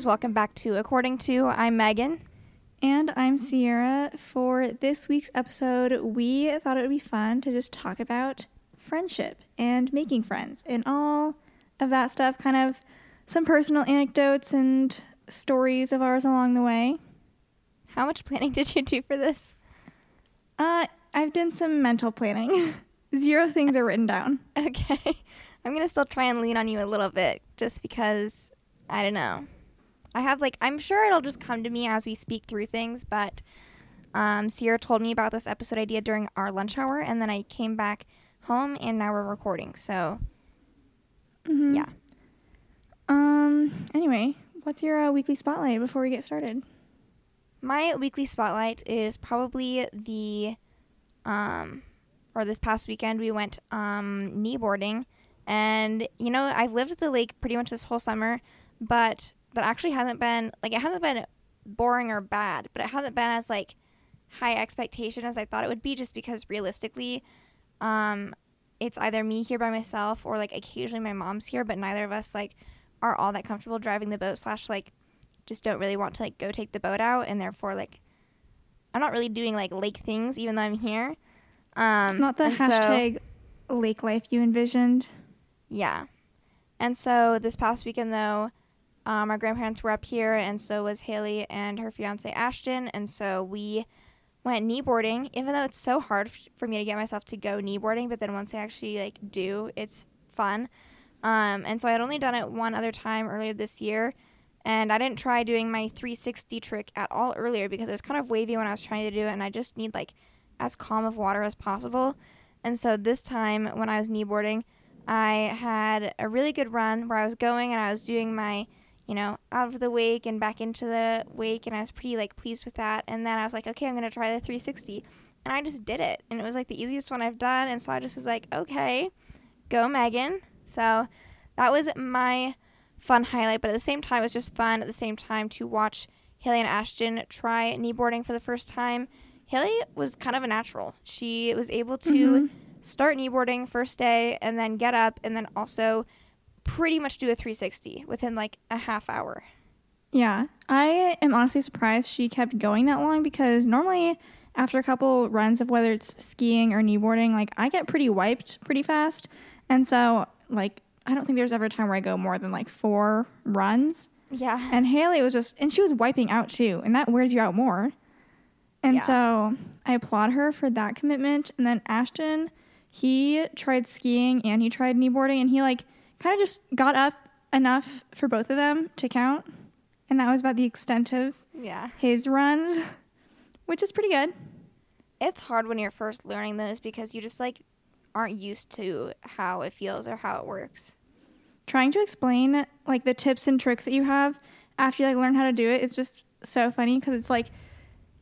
guys, welcome back to According Two. I'm Megan. And I'm Ciera. For this week's episode, we thought it would be fun to just talk about friendship and making friends and all of that stuff, kind of some personal anecdotes and stories of ours along the way. How much planning did you do for this? Uh, I've done some mental planning. Zero things are written down. Okay. I'm going to still try and lean on you a little bit just because I don't know. I have like I'm sure it'll just come to me as we speak through things, but um, Ciera told me about this episode idea during our lunch hour, and then I came back home, and now we're recording. So, Mhm. yeah. Um. Anyway, what's your uh, weekly spotlight before we get started? My weekly spotlight is probably the, um, or this past weekend we went um, kneeboarding, and you know I've lived at the lake pretty much this whole summer, but that actually hasn't been like it hasn't been boring or bad, but it hasn't been as like high expectation as I thought it would be, just because realistically, um, it's either me here by myself or like occasionally my mom's here, but neither of us like are all that comfortable driving the boat slash like just don't really want to like go take the boat out and therefore like I'm not really doing like lake things even though I'm here. Um, it's not the so- hashtag lake life you envisioned. yeah. And so this past weekend though, um, our grandparents were up here and so was Haley and her fiance Ashton and so we went kneeboarding even though it's so hard f- for me to get myself to go kneeboarding but then once I actually like do it's fun. Um, and so I had only done it one other time earlier this year and I didn't try doing my 360 trick at all earlier because it was kind of wavy when I was trying to do it and I just need like as calm of water as possible. And so this time when I was kneeboarding, I had a really good run where I was going and I was doing my, you know, out of the wake and back into the wake and I was pretty like pleased with that. And then I was like, okay, I'm going to try the 360. And I just did it. And it was like the easiest one I've done. And so I just was like, okay, go Megan. So that was my fun highlight. But at the same time, it was just fun at the same time to watch Haley and Ashton try kneeboarding for the first time. Haley was kind of a natural. She was able to Mhm. start kneeboarding first day and then get up and then also pretty much do a 360 within like a half hour. Yeah, I am honestly surprised she kept going that long because normally after a couple runs of whether it's skiing or kneeboarding, like I get pretty wiped pretty fast. And so like I don't think there's ever a time where I go more than like four runs. Yeah. And Haley was just and she was wiping out too, and that wears you out more. And Yeah. so I applaud her for that commitment. And then Ashton, he tried skiing and he tried kneeboarding and he like kind of just got up enough for both of them to count. And that was about the extent of yeah. his runs, which is pretty good. It's hard when you're first learning those because you just like aren't used to how it feels or how it works. Trying to explain like the tips and tricks that you have after you like learn how to do it is just so funny because it's like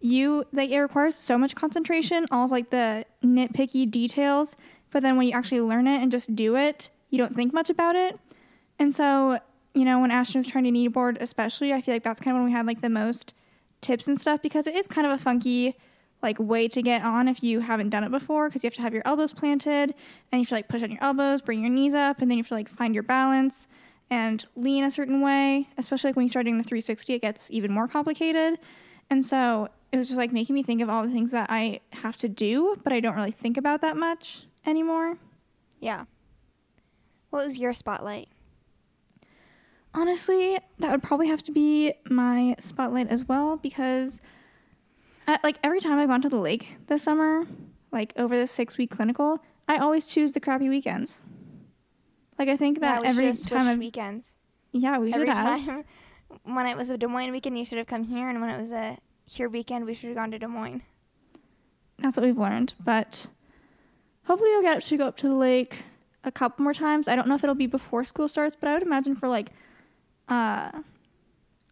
you like it requires so much concentration, all of like the nitpicky details, but then when you actually learn it and just do it, you don't think much about it. And so, you know, when Ashton was trying to kneeboard, especially, I feel like that's kind of when we had like the most tips and stuff because it is kind of a funky like way to get on if you haven't done it before because you have to have your elbows planted and you have to like push on your elbows, bring your knees up, and then you have to like find your balance and lean a certain way. Especially like when you start doing the 360, it gets even more complicated. And so it was just like making me think of all the things that I have to do, but I don't really think about that much anymore. Yeah. What was your spotlight? Honestly, that would probably have to be my spotlight as well because, uh like, every time I've gone to the lake this summer, like over the six week clinical, I always choose the crappy weekends. Like, I think yeah, that we every time I've, weekends. yeah, we Every should have. time when it was a Des Moines weekend, you should have come here, and when it was a here weekend, we should have gone to Des Moines. That's what we've learned. But hopefully, you'll get to go up to the lake a couple more times. I don't know if it'll be before school starts, but I would imagine for like uh,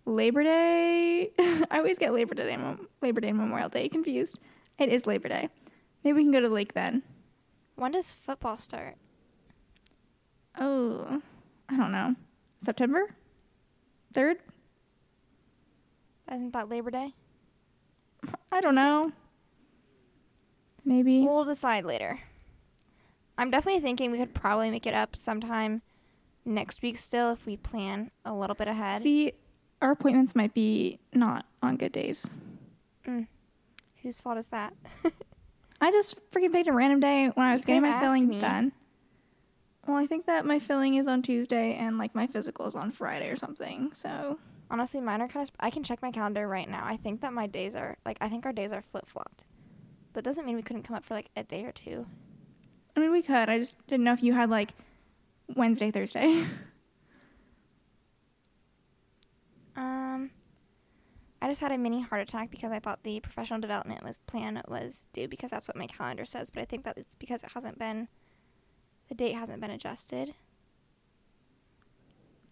Labor Day. I always get Labor Day, Labor Day and Memorial Day confused. It is Labor Day. Maybe we can go to the lake then. When does football start? Oh, I don't know. September third. Isn't that Labor Day? I don't know. Maybe. We'll decide later. I'm definitely thinking we could probably make it up sometime next week still if we plan a little bit ahead. See, our appointments might be not on good days. Mm. Whose fault is that? I just freaking picked a random day when I was You getting my filling me. done. Well, I think that my filling is on Tuesday and like my physical is on Friday or something. So Honestly, mine are kind of. Sp- I can check my calendar right now. I think that my days are like. I think our days are flip flopped, but doesn't mean we couldn't come up for like a day or two. I mean, we could. I just didn't know if you had like Wednesday, Thursday. Um, I just had a mini heart attack because I thought the professional development was plan was due because that's what my calendar says. But I think that it's because it hasn't been. The date hasn't been adjusted.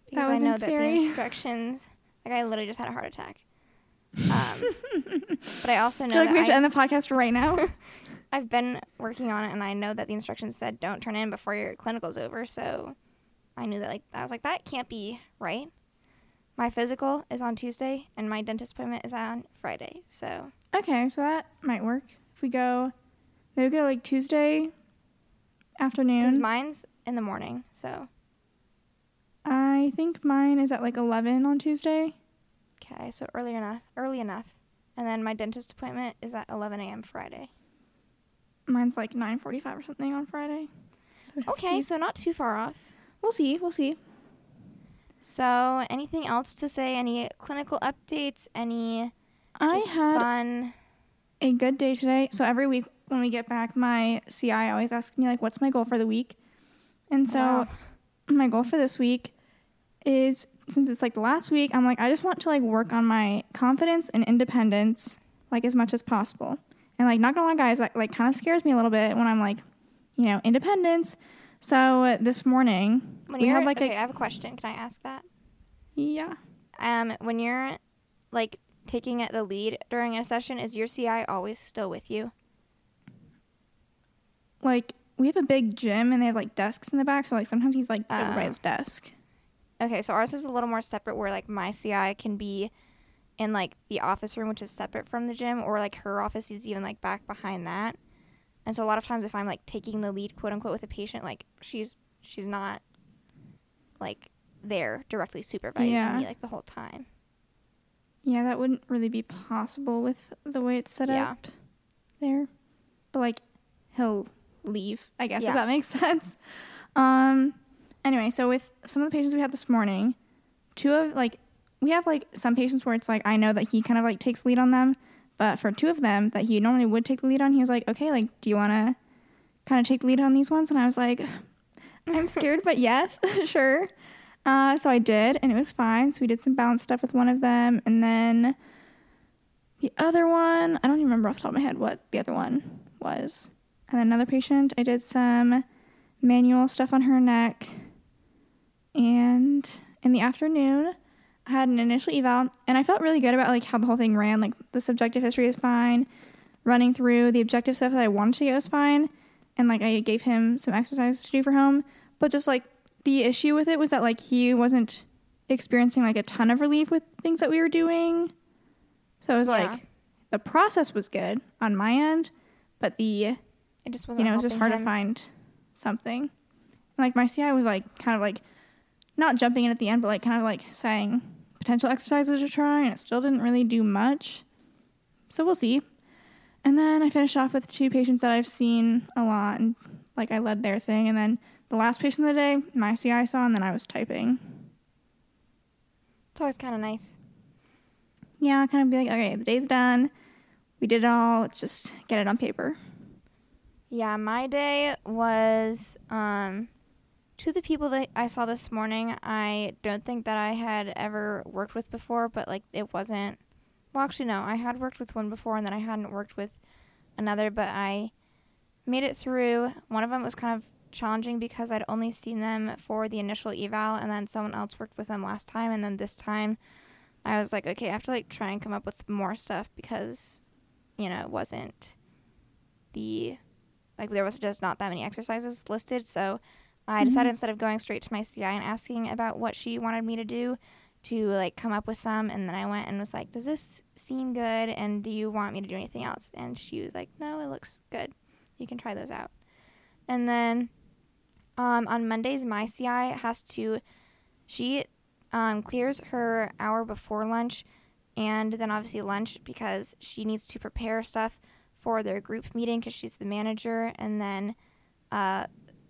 Because I know been that the instructions. Like I literally just had a heart attack. Um, but I also I know feel like that we have to end the podcast right now. I've been working on it, and I know that the instructions said don't turn in before your clinical's is over. So I knew that, like, I was like, that can't be right. My physical is on Tuesday, and my dentist appointment is on Friday. So okay, so that might work. If we go, maybe go like Tuesday afternoon. because mine's in the morning. So I think mine is at like 11 on Tuesday. okay, so early enough, early enough, and then my dentist appointment is at 11 a.m. Friday. Mine's like 9:45 or something on Friday. So Okay, so not too far off. we'll see. We'll see. So anything else to say? Any clinical updates? Any I had fun? a good day today. So every week when we get back, my CI always asks me like, "What's my goal for the week?" And so Wow. my goal for this week is since it's like the last week, I'm like, I just want to like work on my confidence and independence like as much as possible. And like, not gonna lie, guys, that like kind of scares me a little bit when I'm like, you know, independence. So uh, this morning When we you're had like okay, I a have a question. Can I ask that? yeah. Um, when you're like taking it the lead during a session, is your CI always still with you? like we have a big gym and they have like desks in the back so like sometimes he's like Oh. everybody's desk Okay, so ours is a little more separate where like my CI can be in like the office room which is separate from the gym or like her office is even like back behind that. And so a lot of times if I'm like taking the lead quote unquote with a patient, like she's she's not like there directly supervising Yeah. me like the whole time. yeah that wouldn't really be possible with the way it's set Yeah. up there but like he'll leave i guess Yeah. if that makes sense um anyway so with some of the patients we had this morning two of like we have like some patients where it's like i know that he kind of like takes lead on them but for two of them that he normally would take the lead on he was like okay like do you want to kind of take the lead on these ones? And i was like i'm scared but yes sure. Uh, so i did and it was fine. So we did some balance stuff with one of them and then the other one i don't even remember off the top of my head what the other one was. And then another patient i did some manual stuff on her neck and in the afternoon had an initial eval and I felt really good about like how the whole thing ran. Like the subjective history is fine. Running through the objective stuff that I wanted to get was fine. And like I gave him some exercises to do for home. But just like the issue with it was that like he wasn't experiencing like a ton of relief with things that we were doing. So it was Yeah. like the process was good on my end, but the It just wasn't you know, it was just hard helping to find something. And, like my CI was like kind of like not jumping in at the end, but like kind of like saying potential exercises to try, and it still didn't really do much. So we'll see. And then I finished off with two patients that I've seen a lot, and like I led their thing. And then the last patient of the day, my CI saw, and then I was typing. It's always kind of nice. Yeah, kind of be like, okay, the day's done. We did it all. Let's just get it on paper. Yeah, my day was um to the people that I saw this morning. I don't think that I had ever worked with before, but like it wasn't. Well, actually, no, I had worked with one before, and then I hadn't worked with another, but I made it through. One of them was kind of challenging because I'd only seen them for the initial eval, and then someone else worked with them last time, and then this time, I was like, okay, I have to like try and come up with more stuff because, you know, it wasn't the like there was just not that many exercises listed so i decided Mhm. instead of going straight to my ci and asking about what she wanted me to do to like come up with some and then i went and was like does this seem good and do you want me to do anything else and she was like no it looks good you can try those out and then um, on mondays my ci has to she um, clears her hour before lunch and then obviously lunch because she needs to prepare stuff for their group meeting because she's the manager. And then uh,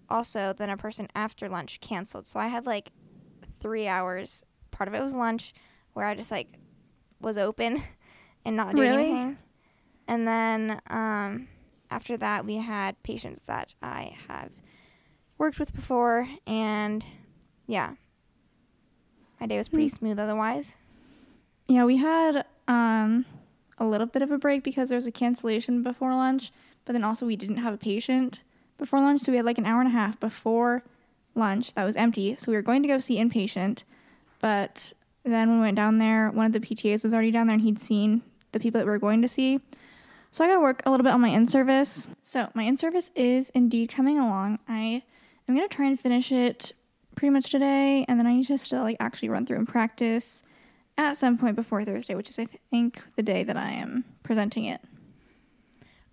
also, then a person after lunch canceled. So I had like three hours. Part of it was lunch where I just like was open and not doing Really? anything. And then um, after that, we had patients that I have worked with before, and yeah, my day was pretty Hmm. smooth otherwise. Yeah, we had um, a little bit of a break because there was a cancellation before lunch, but then also we didn't have a patient before lunch, so we had like an hour and a half before lunch that was empty. So we were going to go see inpatient, but then when we went down there, one of the PTAs was already down there and he'd seen the people that we were going to see. So I got to work a little bit on my in service. So my in service is indeed coming along. I am going to try and finish it pretty much today, and then I need to still like actually run through and practice at some point before Thursday, which is I think the day that I am presenting it.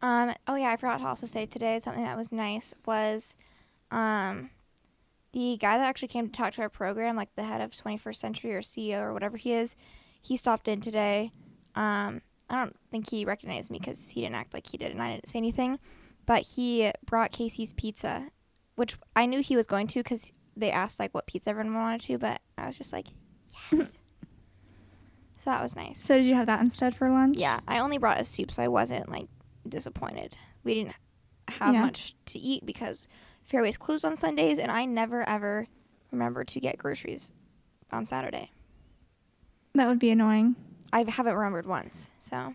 Um, oh yeah, I forgot to also say today something that was nice was um, the guy that actually came to talk to our program, like the head of 21st Century or CEO or whatever he is. He stopped in today. Um, I don't think he recognized me because he didn't act like he did, and I didn't say anything. But he brought Casey's Pizza, which I knew he was going to because they asked like what pizza everyone wanted to, but I was just like, yes. so that was nice. So did you have that instead for lunch? Yeah, I only brought a soup, so I wasn't like disappointed. We didn't have Yeah. much to eat because Fareway's closed on Sundays, and I never ever remember to get groceries on Saturday. That would be annoying. I haven't remembered once, so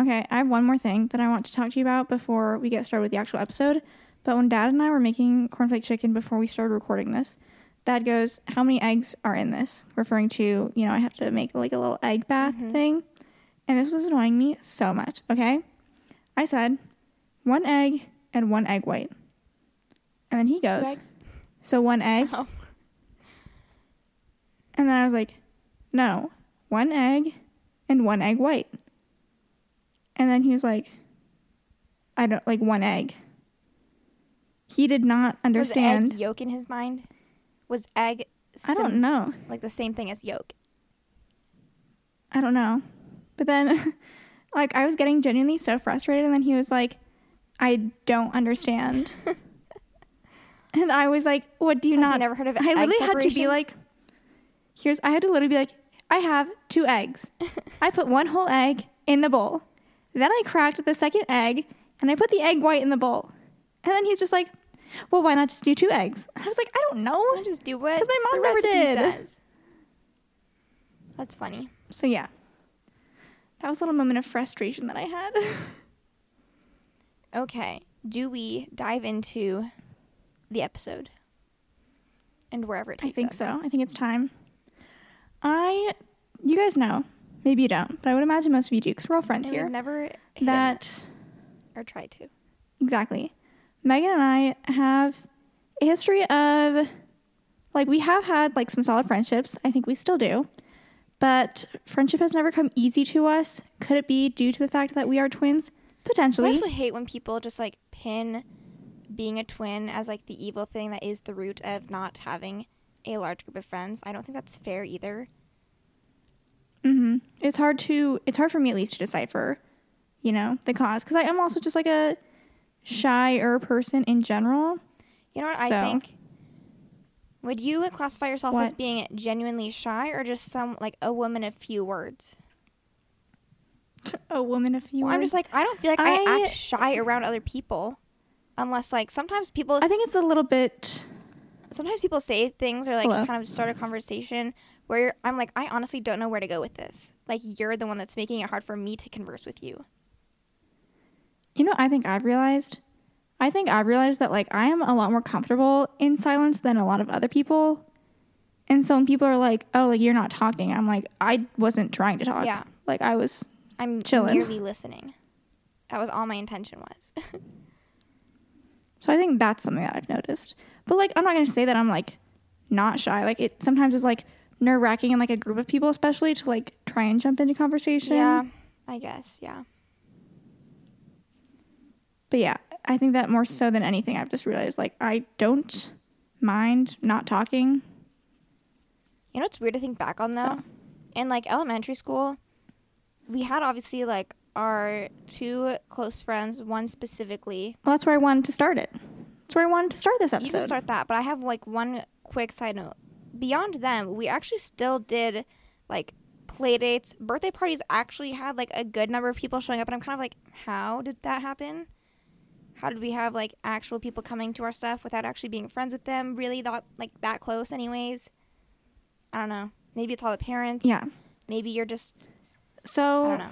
Okay, I have one more thing that I want to talk to you about before we get started with the actual episode. But when Dad and I were making cornflake chicken before we started recording this, Dad goes, "How many eggs are in this?" Referring to, you know, I have to make like a little egg bath Mhm. thing, and this was annoying me so much. Okay, I said one egg and one egg white, and then he goes, "So one egg," Oh. and then I was like, "No, one egg and one egg white," and then he was like, "I don't like one egg." He did not understand. Was egg yolk in his mind? Was egg? I don't know. Like the same thing as yolk. I don't know. But then, like, I was getting genuinely so frustrated, and then he was like, I don't understand. and I was like, What do you Has not? never heard of I literally had to be like, Here's, I had to literally be like, I have two eggs. I put one whole egg in the bowl. Then I cracked the second egg, and I put the egg white in the bowl. And then he's just like, Well, why not just do two eggs? And I was like, I don't know. I just do what 'Cause my mom never did. says. That's funny. So, yeah. That was a little moment of frustration that I had. Okay, do we dive into the episode and wherever it takes us? I think us? so. I think it's time. I, you guys know, maybe you don't, but I would imagine most of you do because we're all friends And here. never That or tried to. exactly. Megan and I have a history of, like, we have had like some solid friendships. I think we still do, but friendship has never come easy to us. Could it be due to the fact that we are twins? Potentially. I also hate when people just like pin being a twin as like the evil thing that is the root of not having a large group of friends. I don't think that's fair either. hmm It's hard to. It's hard for me at least to decipher, you know, the cause because I am also just like a shyer person in general. You know what I think? Would you classify yourself as being genuinely shy or just some like a woman of few words? A woman, of few Well, I'm just like I don't feel like I, I- act shy around other people, unless like sometimes people I think it's a little bit. sometimes people say things or like Hello. kind of start a conversation where you're, I'm like I honestly don't know where to go with this. Like you're the one that's making it hard for me to converse with you. You know, I think I've realized. I think I've realized that like I am a lot more comfortable in silence than a lot of other people. And so when people are like, "Oh, like you're not talking," I'm like, I wasn't trying to talk. Yeah. Like I was. I'm Chillin'. merely listening. That was all my intention was. So I think that's something that I've noticed. But like, I'm not gonna say that I'm like not shy. Like it sometimes is like nerve wracking in like a group of people, especially to like try and jump into conversation. yeah, I guess. Yeah. But yeah, I think that more so than anything, I've just realized like I don't mind not talking. You know it's weird to think back on though? So- In like elementary school, we had obviously like our two close friends, one specifically. Well, that's where I wanted to start it. That's where I wanted to start this episode. You can start that, but I have like one quick side note. Beyond them, we actually still did like play dates, birthday parties actually had like a good number of people showing up and I'm kind of like, how did that happen? How did we have like actual people coming to our stuff without actually being friends with them? Really that like that close anyways? I don't know. Maybe it's all the parents. Yeah. Maybe you're just So I don't know.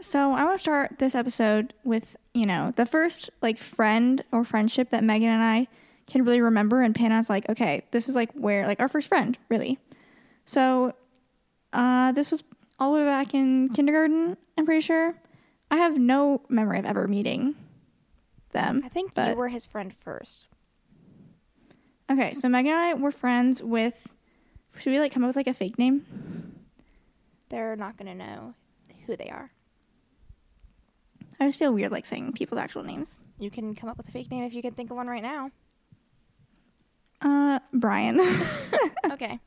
So I want to start this episode with, you know, the first like friend or friendship that Megan and I can really remember and pin as like, okay, this is like where like our first friend, really. So uh this was all the way back in kindergarten, I'm pretty sure. I have no memory of ever meeting them. I think you were his friend first. Okay, so Megan and I were friends with should we like come up with like a fake name? They're not gonna know who they are. I just feel weird like saying people's actual names. You can come up with a fake name if you can think of one right now. Uh Brian. okay.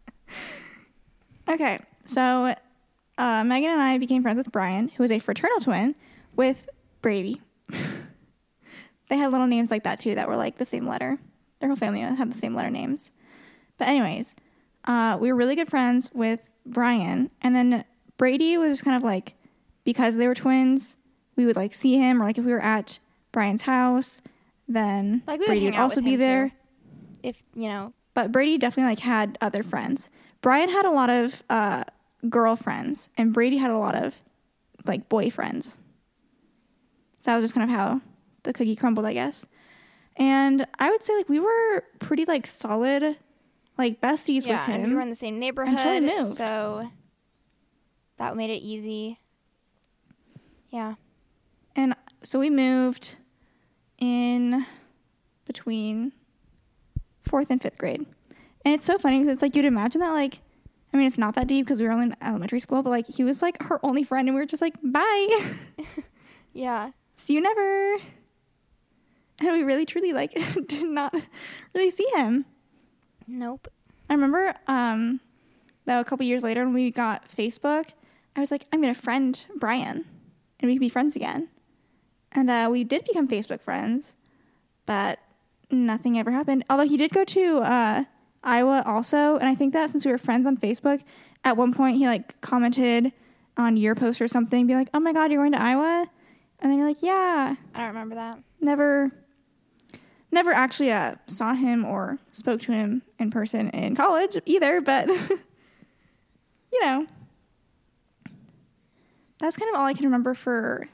Okay, so uh, Megan and I became friends with Brian, who is a fraternal twin with Brady. they had little names like that too that were like the same letter. Their whole family had the same letter names. But anyways, uh, we were really good friends with Brian, and then Brady was just kind of like because they were twins, we would like see him, or like if we were at Brian's house, then Like, would Brady would also be there too. If you know, but Brady definitely like had other friends. Brian had a lot of uh, girlfriends, and Brady had a lot of like boyfriends. That was just kind of how the cookie crumbled, I guess. And I would say like we were pretty like solid, like besties yeah, with and him. we were in the same neighborhood, moved. so that made it easy. Yeah, And so we moved in between fourth and fifth grade. And it's so funny because it's like you'd imagine that, like, I mean, it's not that deep because we were only in elementary school, but like he was like her only friend, and we were just like, bye, yeah. See you never. And we really, truly, like, did not really see him. Nope. I remember, um, though, a couple years later when we got Facebook, I was like, I'm gonna friend Brian, and we can be friends again. And uh, we did become Facebook friends, but nothing ever happened. Although he did go to uh, Iowa also, and I think that since we were friends on Facebook, at one point he like commented on your post or something, be like, "Oh my God, you're going to Iowa," and then you're like, "Yeah." I don't remember that. Never, never actually uh, saw him or spoke to him in person in college either, but you know, that's kind of all I can remember for.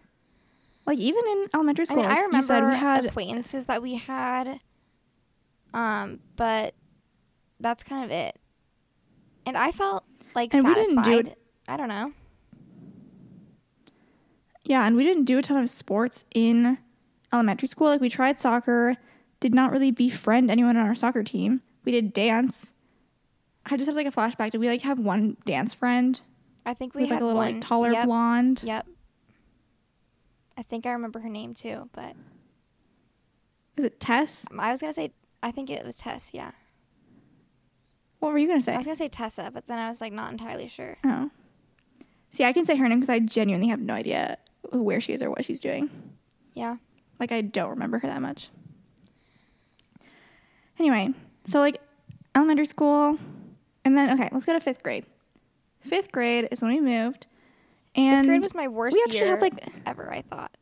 Like even in elementary school. I mean, I you remember said we had acquaintances that we had, um, but that's kind of it. And I felt like And we didn't satisfied. do- I don't know. Yeah, and we didn't do a ton of sports in elementary school. Like we tried soccer, did not really befriend anyone on our soccer team. We did dance. I just have like a flashback. Did we like have one dance friend? I think we was had like a little one. like taller yep. blonde. Yep. I think I remember her name too, but Is it Tess? Um, I was gonna say I think it was Tess. Yeah, What were you gonna say? I was gonna say Tessa, but then I was like not entirely sure. Oh. See, I can say her name because I genuinely have no idea where she is or what she's doing. Yeah. Like, I don't remember her that much. Anyway, so like elementary school, and then, okay, let's go to fifth grade. Fifth grade is when we moved. And fifth grade was my worst we actually year had, like- ever. I thought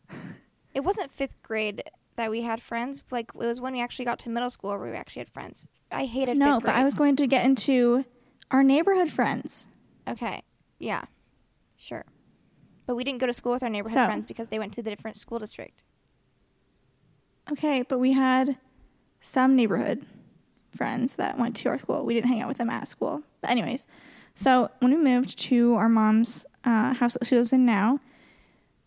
it wasn't fifth grade that we had friends. Like it was when we actually got to middle school where we actually had friends. I hated no, but. I was going to get into our neighborhood friends. okay. Yeah, sure. But we didn't go to school with our neighborhood So- friends because they went to the different school district. Okay, but we had some neighborhood friends that went to our school. We didn't hang out with them at school. But anyways, so when we moved to our mom's uh, house that she lives in now,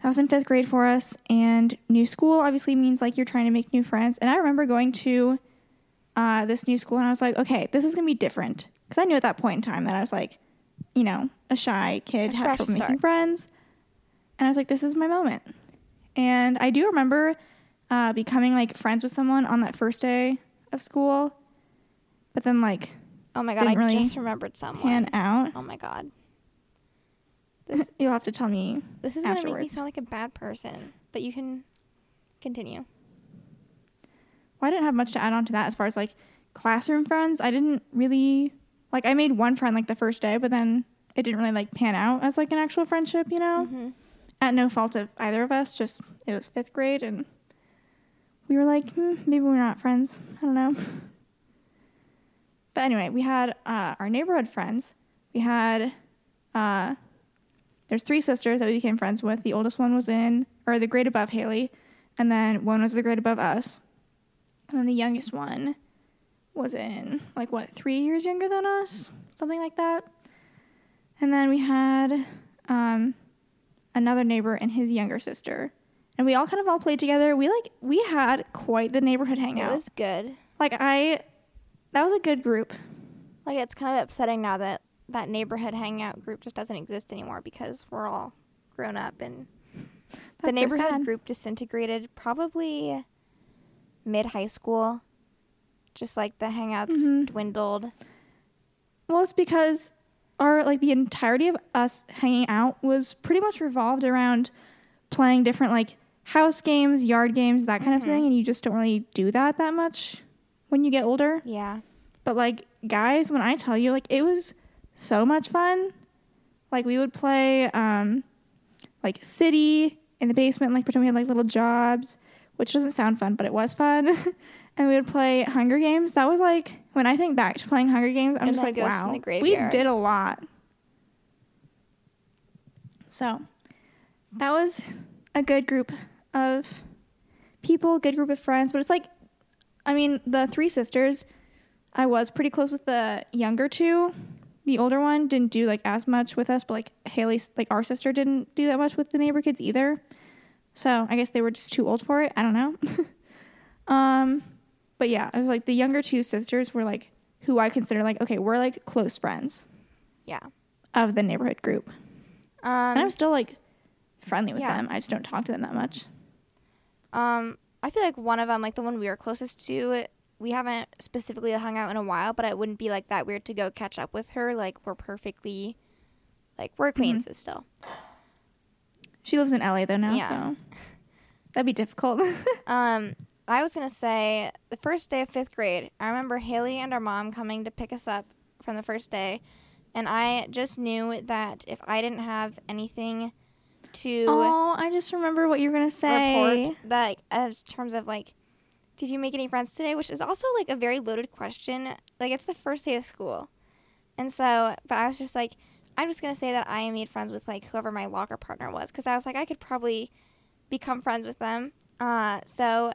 that was in fifth grade for us. And new school obviously means like you're trying to make new friends. And I remember going to uh, this new school and I was like, okay, this is gonna be different because I knew at that point in time that I was like, you know, a shy kid, A had trouble making friends. And I was like, this is my moment. And I do remember uh, becoming like friends with someone on that first day of school. But then like Oh my god, I really just remembered someone. pan out. Oh my god. You'll have to tell me. This is gonna make me sound like a bad person, but you can continue. Well, I didn't have much to add on to that as far as like classroom friends. I didn't really like. I made one friend like the first day, but then it didn't really like pan out as like an actual friendship. You know, hmm at no fault of either of us. Just it was fifth grade, and we were like, hmm, maybe we're not friends. I don't know. But anyway, we had uh, our neighborhood friends. We had uh, there's three sisters that we became friends with. The oldest one was in or the grade above Haley, and then one was the grade above us, and then the youngest one was in like what three years younger than us, something like that. And then we had um, another neighbor and his younger sister, and we all kind of all played together. We like we had quite the neighborhood hangout. It was good. like I, that was a good group. Like it's kind of upsetting now that that neighborhood hangout group just doesn't exist anymore because we're all grown up and the That's so neighborhood sad. group disintegrated probably mid high school. Just like the hangouts Mhm. dwindled. Well, it's because our like the entirety of us hanging out was pretty much revolved around playing different like house games, yard games, that kind of Mhm. thing, and you just don't really do that that much when you get older. Yeah. But like guys, when I tell you like it was so much fun. Like we would play um like city in the basement, like pretend we had like little jobs, which doesn't sound fun, but it was fun. and we would play Hunger Games. That was like when I think back to playing Hunger Games, I'm And just like, wow, we did a lot. So that was a good group of people, good group of friends. But it's like, I mean, the three sisters, I was pretty close with the younger two. The older one didn't do like as much with us, but like Haley's, like our sister, didn't do that much with the neighbor kids either. So I guess they were just too old for it. I don't know. um, but yeah, I was like the younger two sisters were like who I consider like okay, we're like close friends Yeah. of the neighborhood group, Um, and I'm still like friendly with yeah. them. I just don't talk to them that much. Um, I feel like one of them, like the one we were closest to, we haven't specifically hung out in a while, but it wouldn't be like that weird to go catch up with her. Like we're perfectly, like we're acquaintances still. She lives in LA though now, Yeah. so that'd be difficult. Um, I was gonna say the first day of fifth grade, I remember Haley and our mom coming to pick us up from the first day, and I just knew that if I didn't have anything to oh, I just remember what you were gonna say. report that like, as terms of like did you make any friends today? Which is also like a very loaded question. Like it's the first day of school. And so but i was just like i'm just going to say that i made friends with like whoever my locker partner was because i was like i could probably become friends with them. Uh, so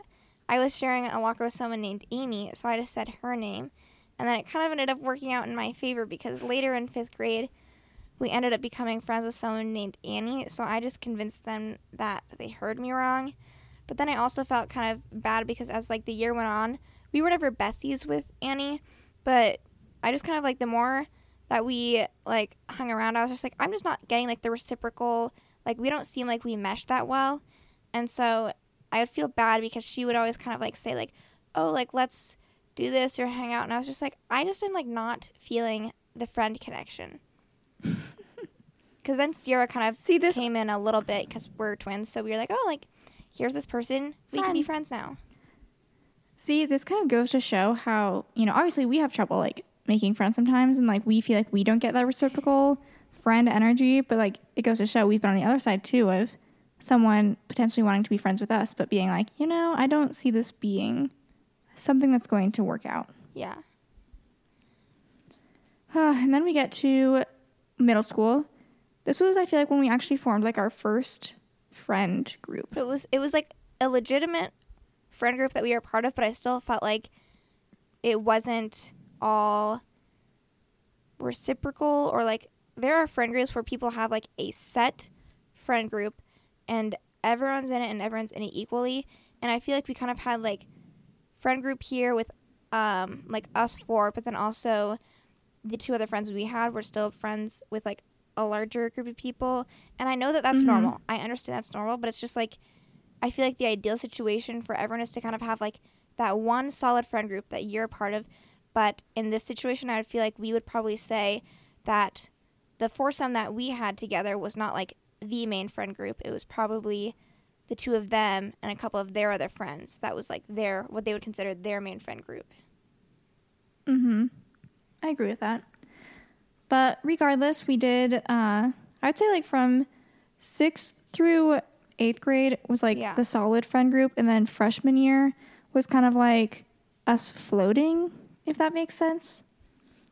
i was sharing a locker with someone named amy so i just said her name and then it kind of ended up working out in my favor because later in fifth grade we ended up becoming friends with someone named Annie, so I just convinced them that they heard me wrong. But then I also felt kind of bad because as like the year went on, we were never besties with Annie, but I just kind of like the more that we like hung around, I was just like I'm just not getting like the reciprocal like we don't seem like we mesh that well. And so I would feel bad because she would always kind of like say like, "Oh, like let's do this or hang out." And I was just like I just am like not feeling the friend connection. Because then Ciera kind of See this came in a little bit because we're twins, so we were like, oh, like here's this person, we can be friends now. See, this kind of goes to show how, you know, obviously we have trouble like making friends sometimes and like we feel like we don't get that reciprocal friend energy, but like it goes to show we've been on the other side too of someone potentially wanting to be friends with us, but being like, you know, I don't see this being something that's going to work out. Yeah, and then we get to middle school. This was, I feel like, when we actually formed like our first friend group. it was it was like a legitimate friend group that we were part of, but I still felt like it wasn't all reciprocal or like there are friend groups where people have like a set friend group and everyone's in it and everyone's in it equally. And i feel like we kind of had like friend group here with um like us four but then also the two other friends we had were still friends with like a larger group of people. And i know that that's Mhm. normal. I understand that's normal but it's just like i feel like the ideal situation for everyone is to kind of have like that one solid friend group that you're a part of. But in this situation, I would feel like we would probably say that the foursome that we had together was not like the main friend group. It was probably the two of them and a couple of their other friends. That was like their what they would consider their main friend group. Mhm. I agree with that. But regardless, we did uh I'd say like from 6th through 8th grade was like Yeah. the solid friend group and then freshman year was kind of like us floating, if that makes sense.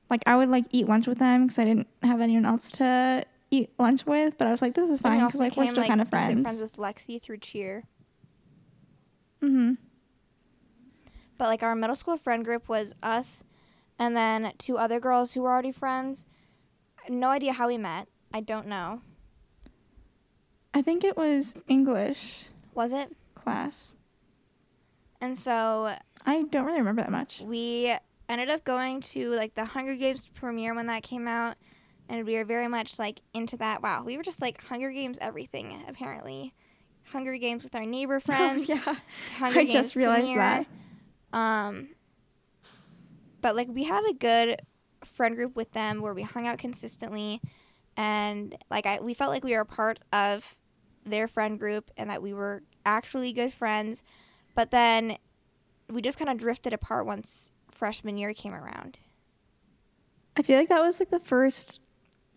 Like I would like eat lunch with them cuz I didn't have anyone else to eat lunch with, but I was like this is fine cuz like we're still like, kind of friends. friends with Lexi through cheer. mhm. But like our middle school friend group was us and then two other girls who were already friends. No idea how we met. I don't know. I think it was English Was it? class. And so I don't really remember that much. we ended up going to like the Hunger Games premiere when that came out and we were very much like into that. Wow, we were just like Hunger Games everything apparently. Hunger Games with our neighbor friends. yeah. Hunger I Games just realized premiere. that. Um, but like we had a good friend group with them where we hung out consistently, and like I we felt like we were a part of their friend group and that we were actually good friends. But then we just kind of drifted apart once freshman year came around. I feel like that was like the first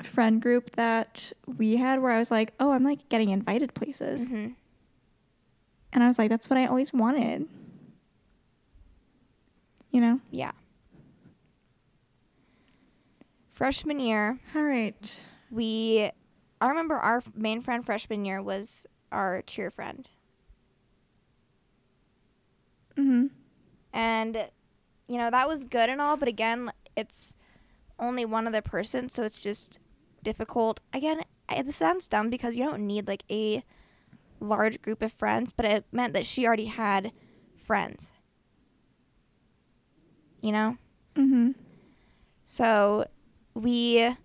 friend group that we had where I was like, oh, I'm like getting invited places. hmm And I was like, that's what I always wanted. You know? Yeah. Freshman year, All right. we I remember our main friend freshman year was our cheer friend. Mm-hmm. And you know, that was good and all, but again, it's only one other person, so it's just difficult. Again, I, this sounds dumb because you don't need like a large group of friends, but it meant that she already had friends. You know? Mm-hmm. So we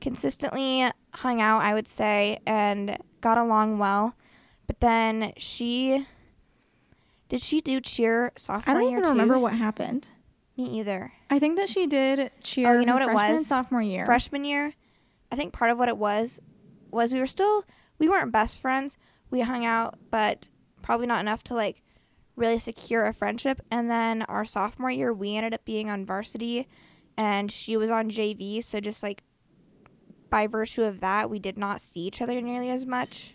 consistently hung out, I would say, and got along well. But then she did she do cheer sophomore year? I don't year even too? remember what happened. Me either. I think that she did cheer. Oh, you know what it freshman and was? sophomore year. Freshman year, I think part of what it was was we were still we weren't best friends. We hung out, but probably not enough to like really secure a friendship. And then our sophomore year, we ended up being on varsity, and she was on JV. So just like by virtue of that, we did not see each other nearly as much,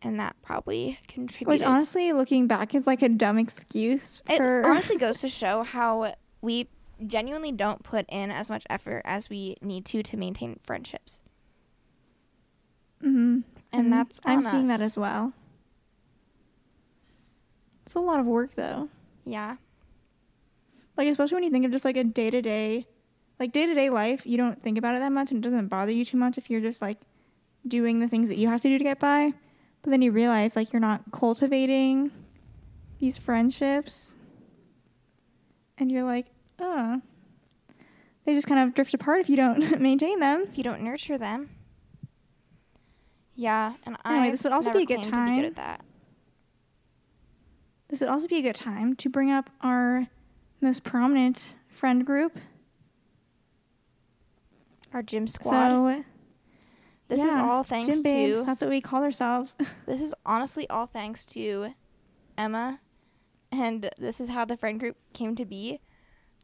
and that probably contributed. Which honestly, looking back, is like a dumb excuse it honestly goes to show how we genuinely don't put in as much effort as we need to to maintain friendships. hmm And that's I'm on seeing that as well. It's a lot of work though. Yeah. Like especially when you think of just like a day to day, like day to day life, you don't think about it that much, and it doesn't bother you too much if you're just like doing the things that you have to do to get by. But then you realize like you're not cultivating these friendships, and you're like, oh, they just kind of drift apart if you don't maintain them. If you don't nurture them. Yeah, and I Anyway, this would also be a good To be time. good at that. This would also be a good time to bring up our most prominent friend group. Our gym squad. So this is all thanks Gym babes, to that's what we call ourselves. this is honestly all thanks to Emma, and this is how the friend group came to be.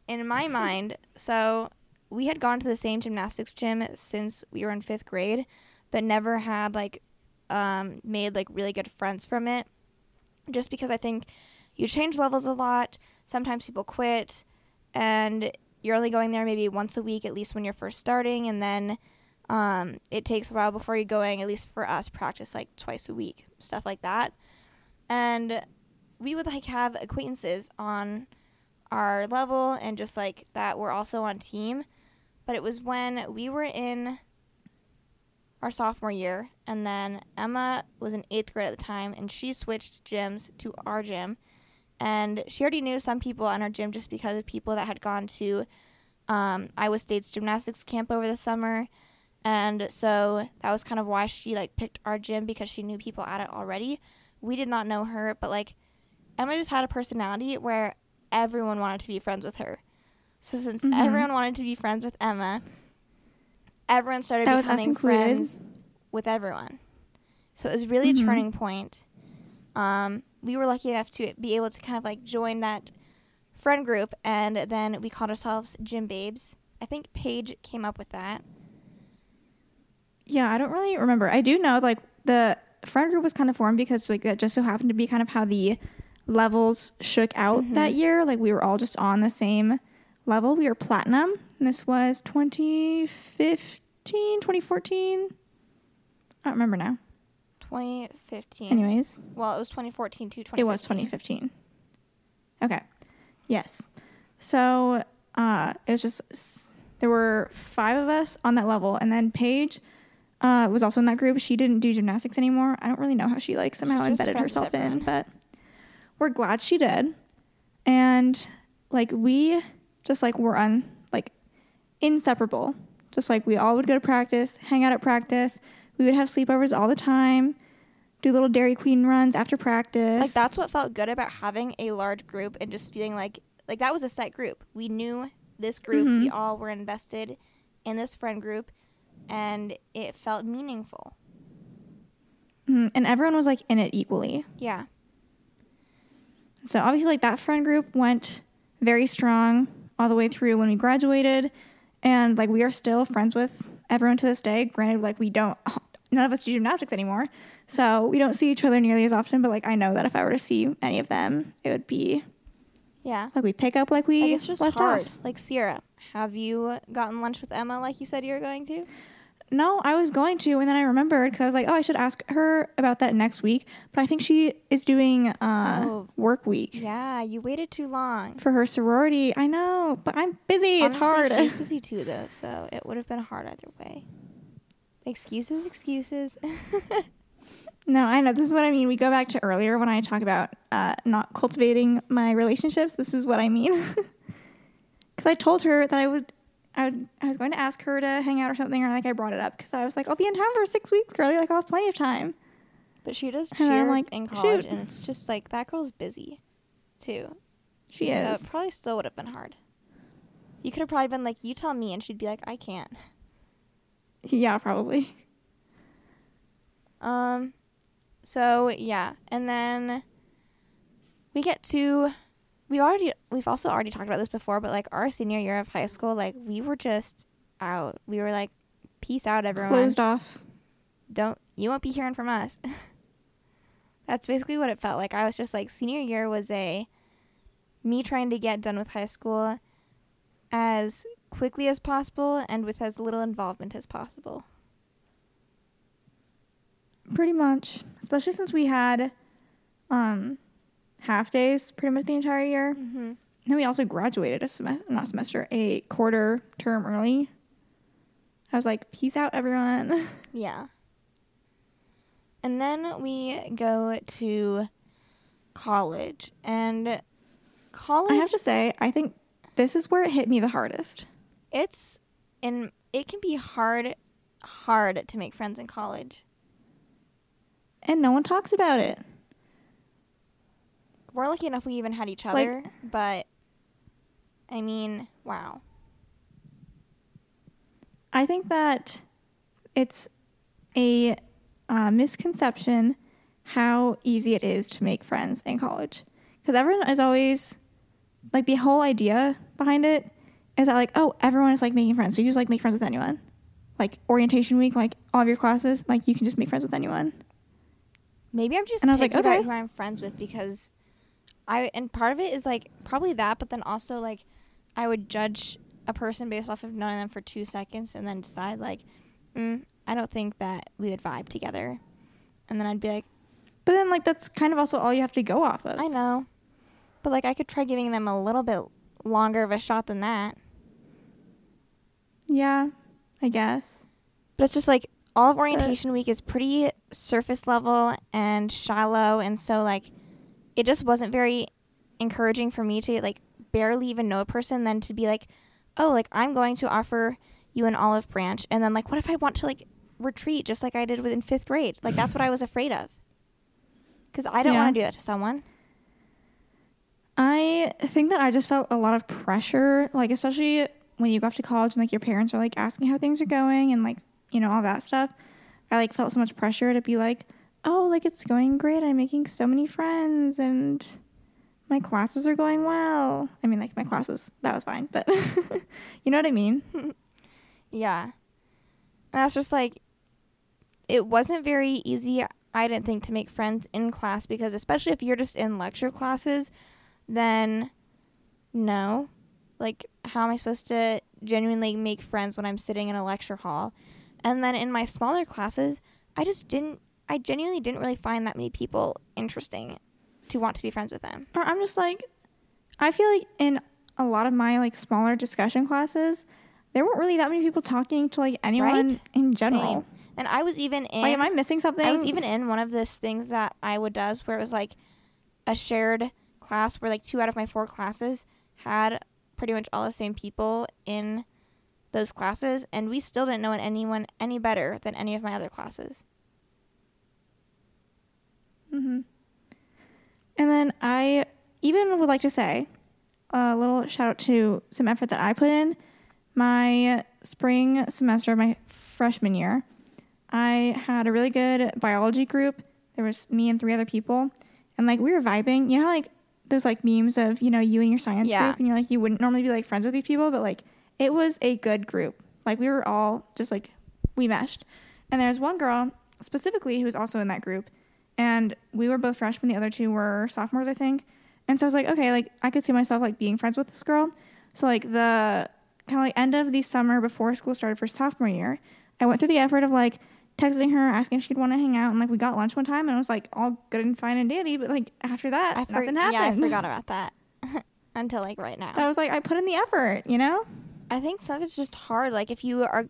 In my mind, so we had gone to the same gymnastics gym since we were in fifth grade, but never had like um, made like really good friends from it. Just because I think you change levels a lot. Sometimes people quit, and you're only going there maybe once a week, at least when you're first starting, and then um, it takes a while before you're going. At least for us, practice like twice a week, stuff like that. And we would like have acquaintances on our level and just like that we're also on team. But it was when we were in our sophomore year, and then Emma was in eighth grade at the time, and she switched gyms to our gym. And she already knew some people in our gym just because of people that had gone to um, Iowa State's gymnastics camp over the summer. And so that was kind of why she like picked our gym because she knew people at it already. We did not know her, but like Emma just had a personality where everyone wanted to be friends with her. So since Mhm. everyone wanted to be friends with Emma, everyone started That becoming friends with everyone. So it was really Mhm. a turning point. Um, we were lucky enough to be able to kind of like join that friend group, and then we called ourselves Gym Babes. I think Paige came up with that. Yeah, I don't really remember. I do know like the friend group was kind of formed because like that just so happened to be kind of how the levels shook out Mhm. that year. Like we were all just on the same level. We were platinum. And this was 2015, 2014. I don't remember now. 2015. Anyways, Well, it was 2014 to 2015. it was 2015. Okay. Yes. So uh, it was just there were five of us on that level, and then Paige uh, was also in that group. She didn't do gymnastics anymore. I don't really know how she like somehow She embedded herself in, but we're glad she did. And like we just like were un like inseparable. Just like we all would go to practice, hang out at practice. We would have sleepovers all the time. Do little Dairy Queen runs after practice. Like that's what felt good about having a large group and just feeling like like that was a set group. We knew this group. We Mhm. all were invested in this friend group, and it felt meaningful. Mhm, and everyone was like in it equally. Yeah. So obviously, like that friend group went very strong all the way through when we graduated, and like we are still friends with everyone to this day. Granted, like we don't, none of us do gymnastics anymore, so we don't see each other nearly as often. But like I know that if I were to see any of them, it would be Yeah. like we pick up like we Like it's just left hard. off. Like Ciera, have you gotten lunch with Emma like you said you were going to? No, I was going to, and then I remembered because I was like, oh, I should ask her about that next week. But I think she is doing uh, Oh. work week. Yeah, you waited too long. for her sorority. I know, but I'm busy. it's hard. She's busy too, though, so it would have been hard either way. Excuses, excuses. no, I know. This is what I mean. We go back to earlier when I talk about uh, not cultivating my relationships. This is what I mean. Because I told her that I would, I would, I was going to ask her to hang out or something, or like I brought it up because I was like, I'll be in town for six weeks, girlie. Like I'll have plenty of time. But she does And cheer like, in college, shoot. and it's just like that girl's busy, too. She so is. it probably still would have been hard. You could have probably been like, "You tell me," and she'd be like, "I can't." yeah, probably. Um, so yeah, and then we get to we already we've also already talked about this before, but like our senior year of high school, like we were just out. We were like, "Peace out, everyone." Closed off. don't you won't be hearing from us. That's basically what it felt like. I was just like senior year was a me trying to get done with high school as quickly as possible and with as little involvement as possible. Pretty much, especially since we had um, half days pretty much the entire year. Mm-hmm. then we also graduated a semester, not semester, a quarter term early. I was like, peace out, everyone. Yeah. And then we go to college and college I have to say, I think this is where it hit me the hardest. it's and it can be hard hard to make friends in college. And no one talks about it. We're lucky enough we even had each Like- other, but I mean, wow. I think that it's a uh, misconception how easy it is to make friends in college. Because everyone is always, like, the whole idea behind it is that, like, oh, everyone is like making friends. So you just like make friends with anyone. Like, orientation week, like, all of your classes, like, you can just make friends with anyone. Maybe I'm just And I was like, okay. who I'm friends with because I and part of it is like probably that, but then also like I would judge a person based off of knowing them for two seconds and then decide like, mm, I don't think that we would vibe together, and then I'd be like, But then, like, that's kind of also all you have to go off of. I know, but like I could try giving them a little bit longer of a shot than that. Yeah, I guess. But it's just like all of orientation week is pretty surface level and shallow, and so like it just wasn't very encouraging for me to like barely even know a person, then to be like, oh, like I'm going to offer you an olive branch, and then like what if I want to like retreat just like I did with in fifth grade? Like that's what I was afraid of, because I don't Yeah. want to do that to someone. I think that I just felt a lot of pressure, like especially when you go off to college and like your parents are like asking how things are going and like, you know, all that stuff. I like felt so much pressure to be like, oh, like it's going great. I'm making so many friends and my classes are going well. I mean, like my classes, that was fine, but you know what I mean? Yeah. And that's just like, it wasn't very easy, I didn't think, to make friends in class because, especially if you're just in lecture classes, then no. Like, how am I supposed to genuinely make friends when I'm sitting in a lecture hall? And then in my smaller classes, I just didn't, I genuinely didn't really find that many people interesting to want to be friends with them. Or I'm just like, I feel like in a lot of my like smaller discussion classes, there weren't really that many people talking to like anyone Right? in general. Same. And I was even in. Like, am I missing something? I was even in one of those things that Iowa does where it was like a shared class where like two out of my four classes had pretty much all the same people in those classes and we still didn't know anyone any better than any of my other classes. Hmm And then I even would like to say a little shout out to some effort that I put in my spring semester of my freshman year. I had a really good biology group. There was me and three other people, and like we were vibing. You know, how, like those like memes of you know you and your science Yeah. group, and you're like you wouldn't normally be like friends with these people, but like it was a good group. Like we were all just like we meshed. And there's one girl specifically who was also in that group, and we were both freshmen. The other two were sophomores, I think. And so I was like, okay, like I could see myself like being friends with this girl. So like the kind of like end of the summer before school started for sophomore year, I went through the effort of like texting her, asking if she'd want to hang out, and like we got lunch one time, and it was like all good and fine and dandy. But like after that, I for- nothing happened. Yeah, I forgot about that until like right now. But I was like, I put in the effort, you know. I think of it's just hard. Like if you are,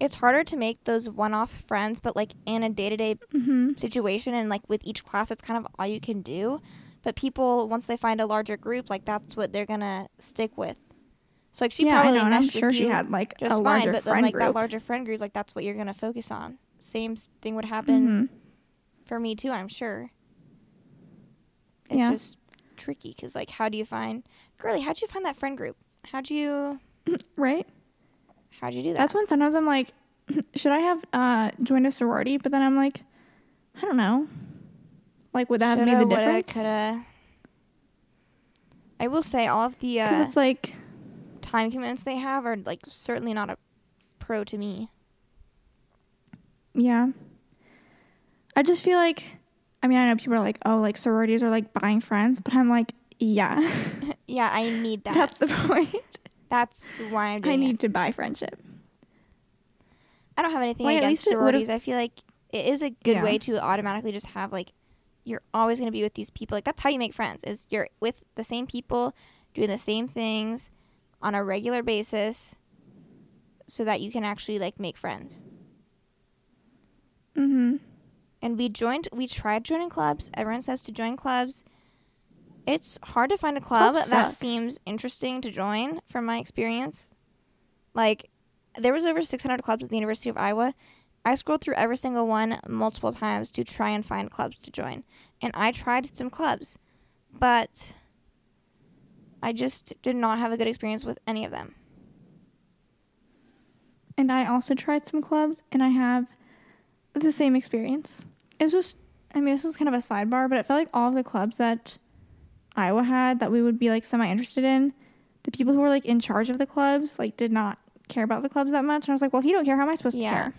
it's harder to make those one-off friends, but like in a day-to-day Mm-hmm. situation and like with each class, it's kind of all you can do. But people, once they find a larger group, like that's what they're gonna stick with. So like she yeah, I probably know, I'm sure she had like just a fine, larger but then friend like that larger friend group, like that's what you're gonna focus on. Same thing would happen Mhm. for me too. I'm sure. It's Yeah. just tricky because like, how do you find, girly? How'd you find that friend group? How'd you Right. How'd you do that? That's when sometimes I'm like, should I have uh, joined a sorority? But then I'm like, I don't know. Like, would that have made the difference? coulda. I will say all of the uh, it's like, time commitments they have are like certainly not a pro to me. yeah. I just feel like, I mean, I know people are like, oh, like sororities are like buying friends, but I'm like, yeah, yeah, I need that. that's the point. That's why I'm doing I need it. to buy friendship. I don't have anything at against least it would've- sororities. I feel like it is a good Yeah. way to automatically just have like you're always going to be with these people. Like that's how you make friends. Is you're with the same people doing the same things on a regular basis so that you can actually like make friends. Mm-hmm. and we joined we tried joining clubs everyone says to join clubs it's hard to find a club Clubs that suck. seems interesting to join from my experience like there was over 600 clubs at the university of iowa i scrolled through every single one multiple times to try and find clubs to join and i tried some clubs but i just did not have a good experience with any of them And I also tried some clubs, and I have the same experience. It's just, I mean, this is kind of a sidebar, but it felt like all of the clubs that Iowa had that we would be like semi interested in, the people who were like in CHAARG of the clubs like did not care about the clubs that much. And I was like, well, if you don't care, how am I supposed Yeah. to care?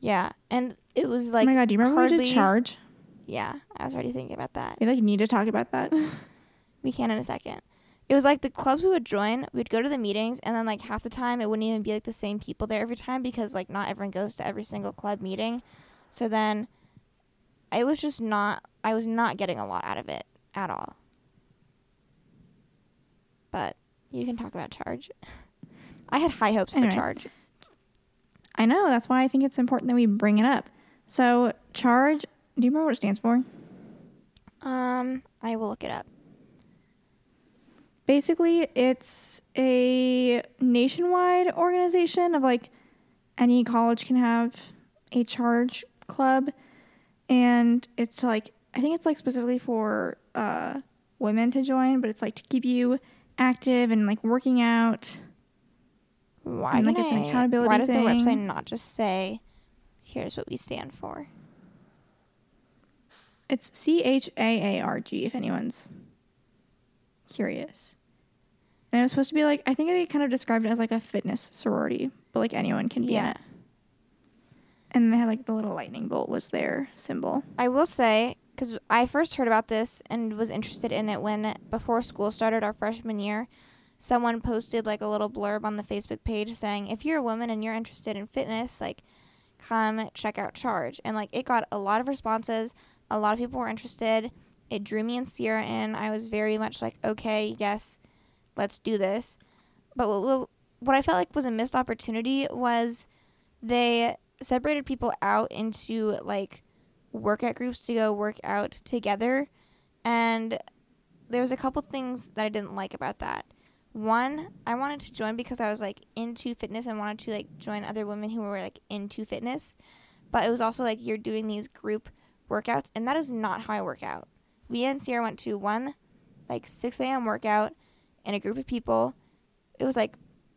yeah and it was like oh my god, do you remember we did charge? yeah i was already thinking about that We like need to talk about that. We can in a second. It was like the clubs we would join, we'd go to the meetings, and then like half the time it wouldn't even be like the same people there every time because like not everyone goes to every single club meeting. So then it was just not, I was not getting a lot out of it at all. But you can talk about CHAARG. I had high hopes Anyway. for CHAARG. I know that's why I think it's important that we bring it up. So CHAARG. Do you remember what it stands for? Um, I will look it up. basically it's a nationwide organization of like any college can have a CHAARG club and it's to like i think it's like specifically for uh women to join, but it's like to keep you active and like working out. Why, And, like, it's an accountability why does the website not just say, here's what we stand for? It's C H A A R G if anyone's curious. And it was supposed to be like I think they kind of described it as like a fitness sorority, but like anyone can be in Yeah. it. And they had like the little lightning bolt was their symbol. I will say, because I first heard about this and was interested in it when, before school started our freshman year, someone posted like a little blurb on the Facebook page saying, if you're a woman and you're interested in fitness, like, come check out CHAARG. And like, it got a lot of responses. A lot of people were interested. It drew me and Ciera in. I was very much like, okay, yes, let's do this. But what, what, I felt like was a missed opportunity was they separated people out into like workout groups to go work out together and there was a couple things that I didn't like about that. One, I wanted to join because I was like into fitness and wanted to like join other women who were like into fitness. But it was also like you're doing these group workouts and that is not how I work out. Me and Ciera went to one like six AM workout in a group of people. It was like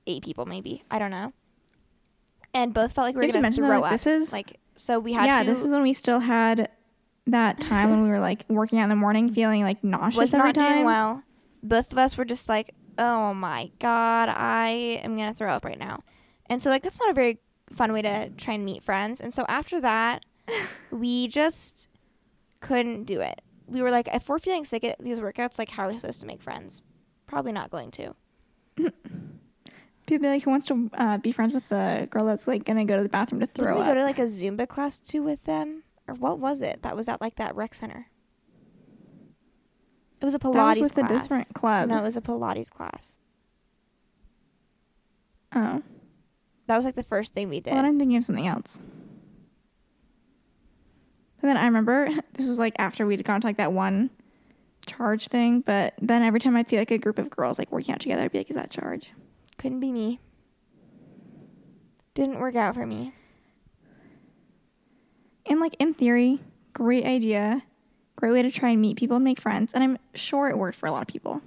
eight people maybe. I don't know. And both felt like we were have to mention that, like, up. this is- like so we had yeah, to this is when we still had that time when we were like working out in the morning, feeling like nauseous was every not time. doing well. Both of us were just like, "Oh my god, I am gonna throw up right now," and so like that's not a very fun way to try and meet friends. And so after that, we just couldn't do it. We were like, if we're feeling sick at these workouts, like how are we supposed to make friends? Probably not going to. People be like, who wants to uh, be friends with the girl that's like gonna go to the bathroom to throw Did we up? go to like a Zumba class too with them, or what was it? That was at like that rec center. It was a Pilates that was with class. a different club. No, it was a Pilates class. Oh, That was like the first thing we did. well, I'm thinking of something else. And then I remember this was like after we'd gone to like that one CHAARG thing, but then every time I'd see like a group of girls like working out together, I'd be like, "Is that CHAARG?" Couldn't be me. Didn't work out for me. And like in theory, great idea, great way to try and meet people and make friends, and I'm sure it worked for a lot of people.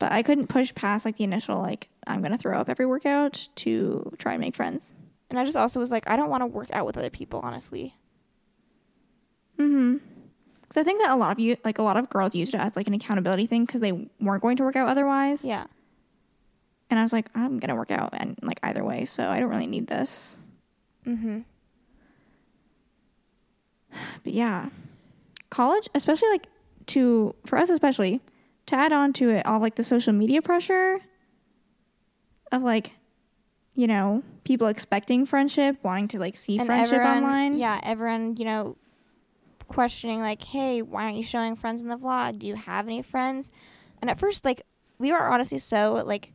But I couldn't push past like the initial like I'm gonna throw up every workout to try and make friends. And I just also was like, I don't want to work out with other people, honestly. Mm-hmm. Because I think that a lot of you, like a lot of girls, used it as like an accountability thing because they weren't going to work out otherwise. Yeah. And I was like, I'm gonna work out and like either way, so I don't really need this. Mm-hmm. But yeah, college, especially like to for us, especially to add on to it all like the social media pressure of like, you know, people expecting friendship, wanting to like see And friendship everyone, online. yeah, everyone, you know, questioning like, hey, why aren't you showing friends in the vlog? Do you have any friends? And at first, like, we were honestly so like,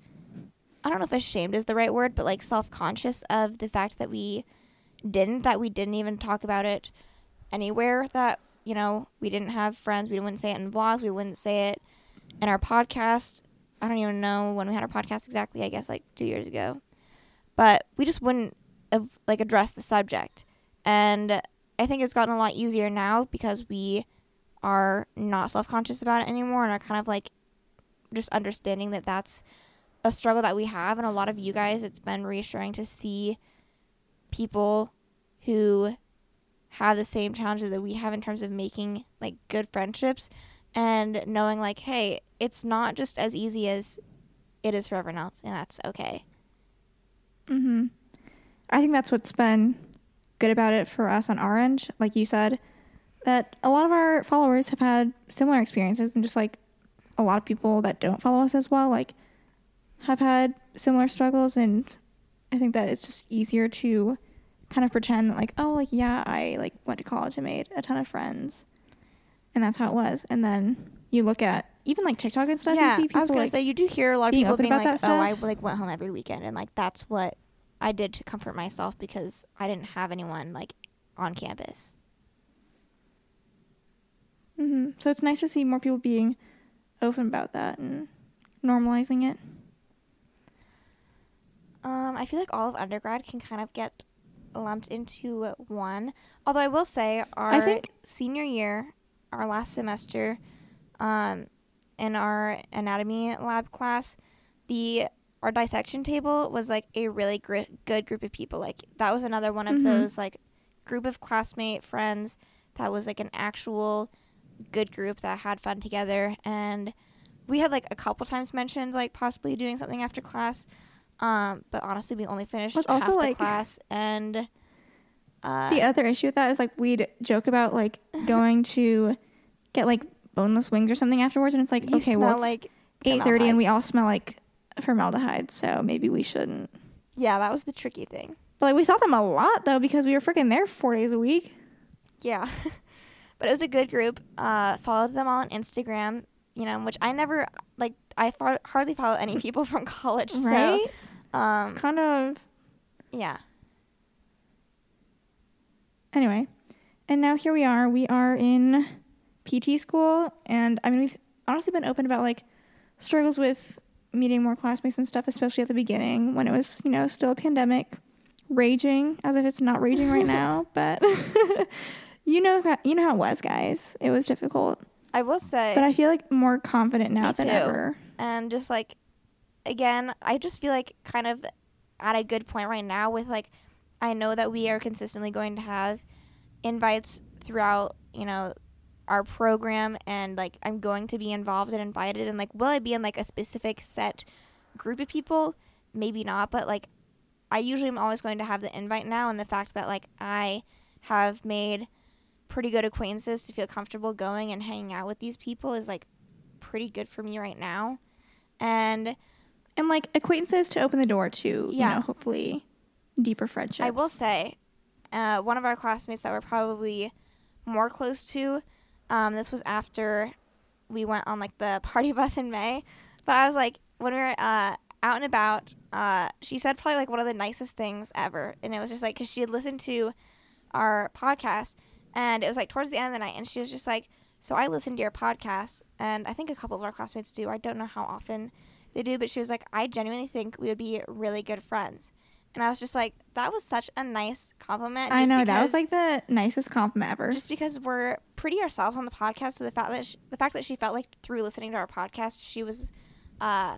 I don't know if ashamed is the right word, but like self-conscious of the fact that we didn't, that we didn't even talk about it anywhere. That you know, we didn't have friends. We wouldn't say it in vlogs. We wouldn't say it in our podcast. I don't even know when we had our podcast exactly. I guess like two years ago, but we just wouldn't have like address the subject. And I think it's gotten a lot easier now because we are not self conscious about it anymore and are kind of like just understanding that that's a struggle that we have. And a lot of you guys, it's been reassuring to see people who have the same challenges that we have in terms of making like good friendships and knowing like, hey, it's not just as easy as it is for everyone else, and that's okay. Mm-hmm. I think that's what's been good about it for us on end. Like you said, that a lot of our followers have had similar experiences, and just like a lot of people that don't follow us as well, like have had similar struggles. And I think that it's just easier to kind of pretend that, like, oh, like yeah, I like went to college and made a ton of friends, and that's how it was. And then you look at even like TikTok and stuff. yeah, you see people I was gonna like, say you do hear a lot of people being like, "Oh, I like went home every weekend," and like that's what I did to comfort myself because I didn't have anyone like on campus. hmm So it's nice to see more people being open about that and normalizing it. Um, I feel like all of undergrad can kind of get lumped into one. Although I will say, our senior year, our last semester, um, in our anatomy lab class, the our dissection table was like a really gr- good group of people. Like that was another one of Mhm. those like group of classmate friends that was like an actual good group that had fun together and we had like a couple times mentioned like possibly doing something after class um but honestly we only finished half also, the like- class and uh The other issue with that is like we'd joke about like going to get like boneless wings or something afterwards, and it's like okay, well, it's like eight thirty, and we all smell like formaldehyde, so maybe we shouldn't. yeah that was the tricky thing But like we saw them a lot though because we were freaking there four days a week. Yeah. but it was a good group. Uh, followed them all on Instagram, you know, which I never, like, I far- hardly follow any people from college. Right? So, um, it's kind of yeah. anyway. And now here we are. We are in PT school, and I mean we've honestly been open about like struggles with meeting more classmates and stuff, especially at the beginning when it was you know still a pandemic, raging as if it's not raging right now. But you know you know how it was, guys. It was difficult, I will say, but I feel like more confident now than too. ever. and just like, again, I just feel like kind of at a good point right now with like, I know that we are consistently going to have invites throughout, you know, our program and like I'm going to be involved and invited and like will I be in like a specific set group of people? Maybe not, but like I usually am always going to have the invite now and the fact that like I have made pretty good acquaintances to feel comfortable going and hanging out with these people is like pretty good for me right now. And And like acquaintances to open the door to, you Yeah. know, hopefully deeper friendships. I will say, uh, one of our classmates that we're probably more close to, um, this was after we went on like the party bus in May. But I was like, when we were uh, out and about, uh, she said probably like one of the nicest things ever. And it was just like, because she had listened to our podcast and it was like towards the end of the night. And she was just like, So I listened to your podcast and I think a couple of our classmates do. I don't know how often they do, but she was like, I genuinely think we would be really good friends. And I was just like, that was such a nice compliment. I know that was like the nicest compliment ever. just because we're pretty ourselves on the podcast. So the fact that she, the fact that she felt like through listening to our podcast, she was, uh,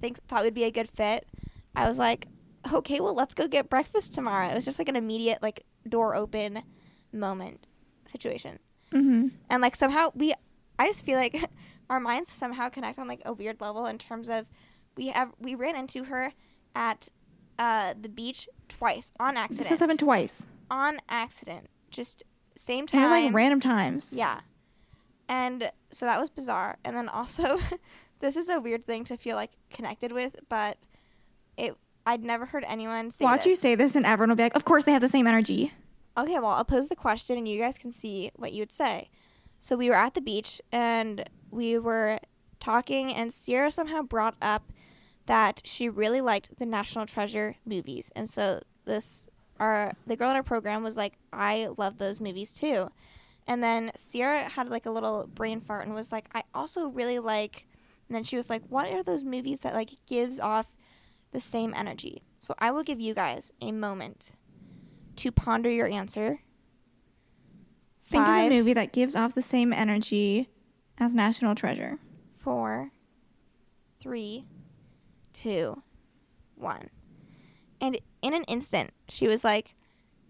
think thought we'd be a good fit. I was like, okay, well, let's go get breakfast tomorrow. It was just like an immediate like door open moment situation, hmm and like somehow we, I just feel like our minds somehow connect on like a weird level in terms of we have we ran into her at uh, the beach twice on accident. This has happened twice. on accident, just same time. it was like random times. Yeah. And so that was bizarre. And then also this is a weird thing to feel like connected with, but it I'd never heard anyone say Watch you say this, and everyone will be like, "Of course, they have the same energy." Okay, well, I'll pose the question and you guys can see what you would say. So we were at the beach and we were talking and Ciera somehow brought up that she really liked the National Treasure movies. And so this our the girl in our program was like, "I love those movies too." And then Ciera had like a little brain fart and was like, "I also really like." And then she was like, "What are those movies that like gives off the same energy?" So I will give you guys a moment to ponder your answer. Think Five, of a movie that gives off the same energy as National Treasure. four, three, two, one. And in an instant, she was like,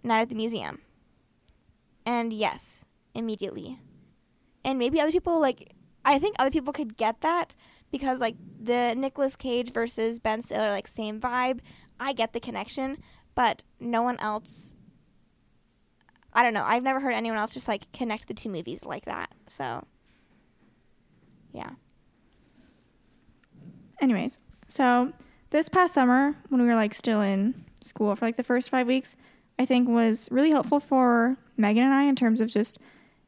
Night at the Museum. And yes, immediately. And maybe other people, like, I think other people could get that because, like, the Nicolas Cage versus Ben Stiller, like, same vibe. I get the connection, but no one else. I don't know. I've never heard anyone else just, like, connect the two movies like that. So, yeah. Anyways, so this past summer, when we were like still in school for like the first five weeks, I think was really helpful for Megan and I in terms of just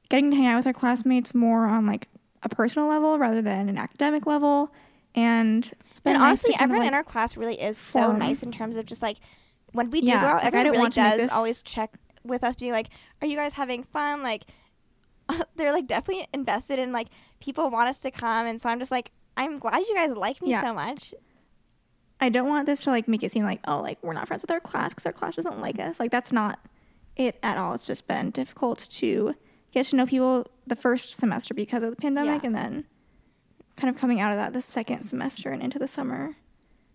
getting to hang out with our classmates more on like a personal level rather than an academic level. And it's been And nice honestly, to kind of, everyone like, in our class really is so form. nice in terms of just like when we do Yeah, go out, everyone really want to make does always check with us, being like, "Are you guys having fun?" Like, they're like definitely invested in like people want us to come, and so I'm just like, I'm glad you guys like me Yeah. so much. I don't want this to like make it seem like oh like we're not friends with our class because our class doesn't like us. Like that's not it at all. It's just been difficult to get to know people the first semester because of the pandemic, Yeah. and then kind of coming out of that the second semester and into the summer.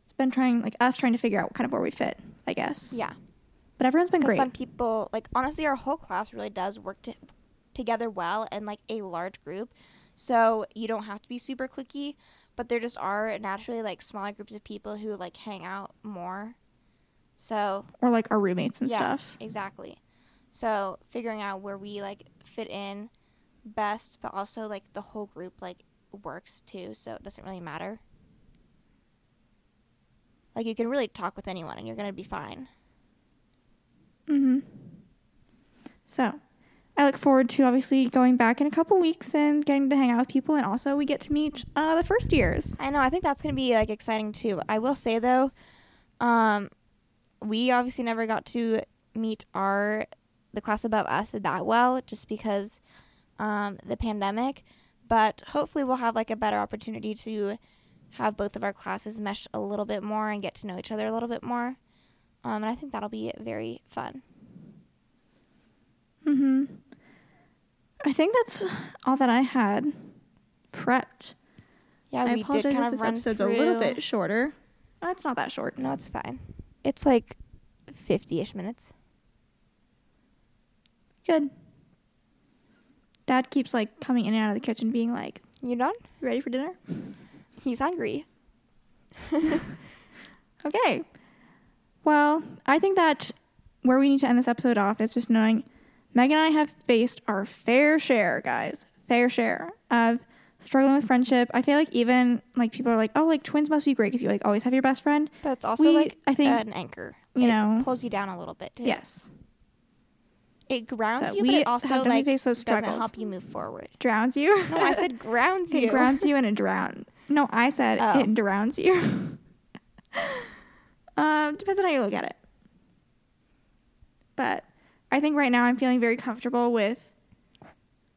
It's been trying like us trying to figure out kind of where we fit, I guess. Yeah. But everyone's been great. some people, like, honestly, our whole class really does work to, together well in, like, a large group. So you don't have to be super cliquey, but there just are naturally, like, smaller groups of people who, like, hang out more. So, or like our roommates and yeah, stuff. exactly. So figuring out where we, like, fit in best, but also, like, the whole group, like, works too. So it doesn't really matter. Like, you can really talk with anyone and you're going to be fine. Mm-hmm. So, I look forward to obviously going back in a couple weeks and getting to hang out with people, and also we get to meet uh, the first years. I know. I think that's gonna be like exciting too. I will say though, um, we obviously never got to meet our the class above us that well, just because um, the pandemic. But hopefully, we'll have like a better opportunity to have both of our classes mesh a little bit more and get to know each other a little bit more. Um, and I think that'll be very fun. Mm-hmm. I think that's all that I had prepped. Yeah, I we apologize did kind if of this run episode's through. a little bit shorter. It's not that short. No, it's fine. It's like fifty-ish minutes. Good. Dad keeps like coming in and out of the kitchen, being like, You done? "You ready for dinner?" He's hungry. Okay. Well, I think that where we need to end this episode off is just knowing Meg and I have faced our fair share, guys, fair share of struggling with friendship. I feel like even like people are like, oh, like twins must be great because you like always have your best friend. But it's also We- like I think, an anchor. you it know- pulls you down a little bit too. Yes, it grounds So you, we but it also like faced those doesn't help you move forward. drowns you. No, I said grounds you. it grounds you and it drowns. No, I said Oh. it drowns you. um, depends on how you look at it. But I think right now I'm feeling very comfortable with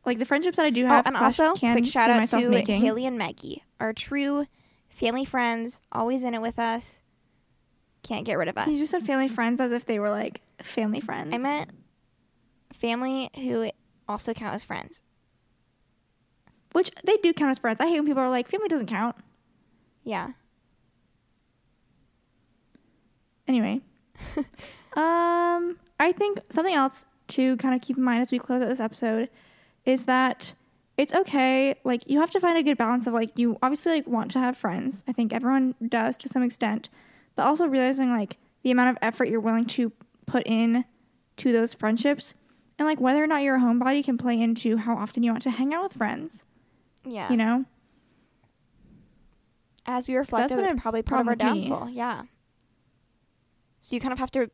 like the friendships that I do Oh, have. and also, can quick shout out to making. Haley and Maggie, our true family friends, always in it with us. Can't get rid of us. You just said family friends as if they were like family friends. I meant family who also count as friends. which they do count as friends. I hate when people are like family doesn't count. Yeah. Anyway, um, I think something else to kind of keep in mind as we close out this episode is that it's okay. Like you have to find a good balance of like you obviously like want to have friends. I think everyone does to some extent, but also realizing like the amount of effort you're willing to put in to those friendships and like whether or not you're a homebody can play into how often you want to hang out with friends. Yeah. You know, As we reflected, been that's a probably part of our with me. downfall. Yeah. So you kind of have to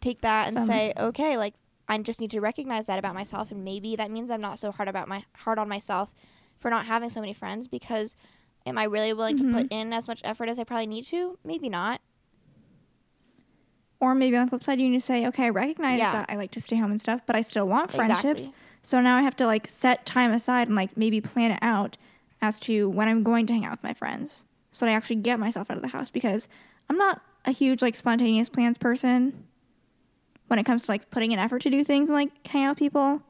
take that and Some- say, okay, like I just need to recognize that about myself, and maybe that means I'm not so hard about my hard on myself for not having so many friends. Because am I really willing to put mm-hmm. in as much effort as I probably need to? Maybe not. Or maybe on the flip side, you need to say, okay, I recognize Yeah. that I like to stay home and stuff, but I still want friendships. Exactly. So now I have to like set time aside and like maybe plan it out as to when I'm going to hang out with my friends so that I actually get myself out of the house because I'm not a huge like spontaneous plans person when it comes to like putting an effort to do things and like hang out with people.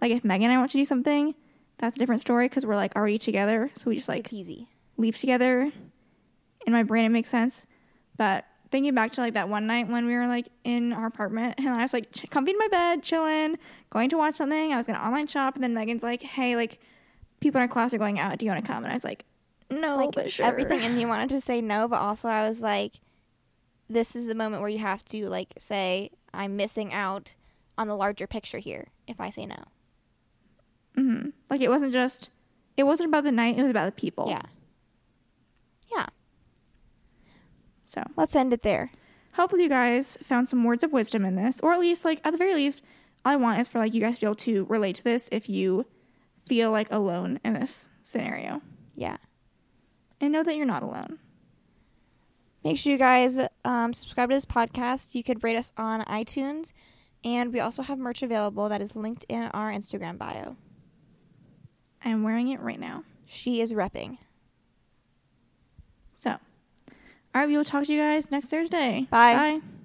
Like if Megan and I want to do something, that's a different story because we're like already together. So we just like it's easy. leave together. In my brain, it makes sense. But thinking back to like that one night when we were like in our apartment and I was like ch- comfy in my bed, chilling, going to watch something. I was gonna online shop, and then Megan's like, "Hey, like people in our class are going out. Do you want to come?" And I was like, "No, like but sure." everything in me wanted to say no, but also I was like, this is the moment where you have to like say I'm missing out on the larger picture here if I say no. hmm Like it wasn't just, it wasn't about the night. It was about the people. Yeah. Yeah. So Let's end it there. hopefully you guys found some words of wisdom in this, or at least like at the very least, all I want is for like you guys to be able to relate to this if you feel like alone in this scenario. Yeah. and know that you're not alone. Make sure you guys um, subscribe to this podcast. You could rate us on iTunes. And we also have merch available that is linked in our Instagram bio. I'm wearing it right now. She is repping. So, all right, we will talk to you guys next Thursday. Bye. Bye.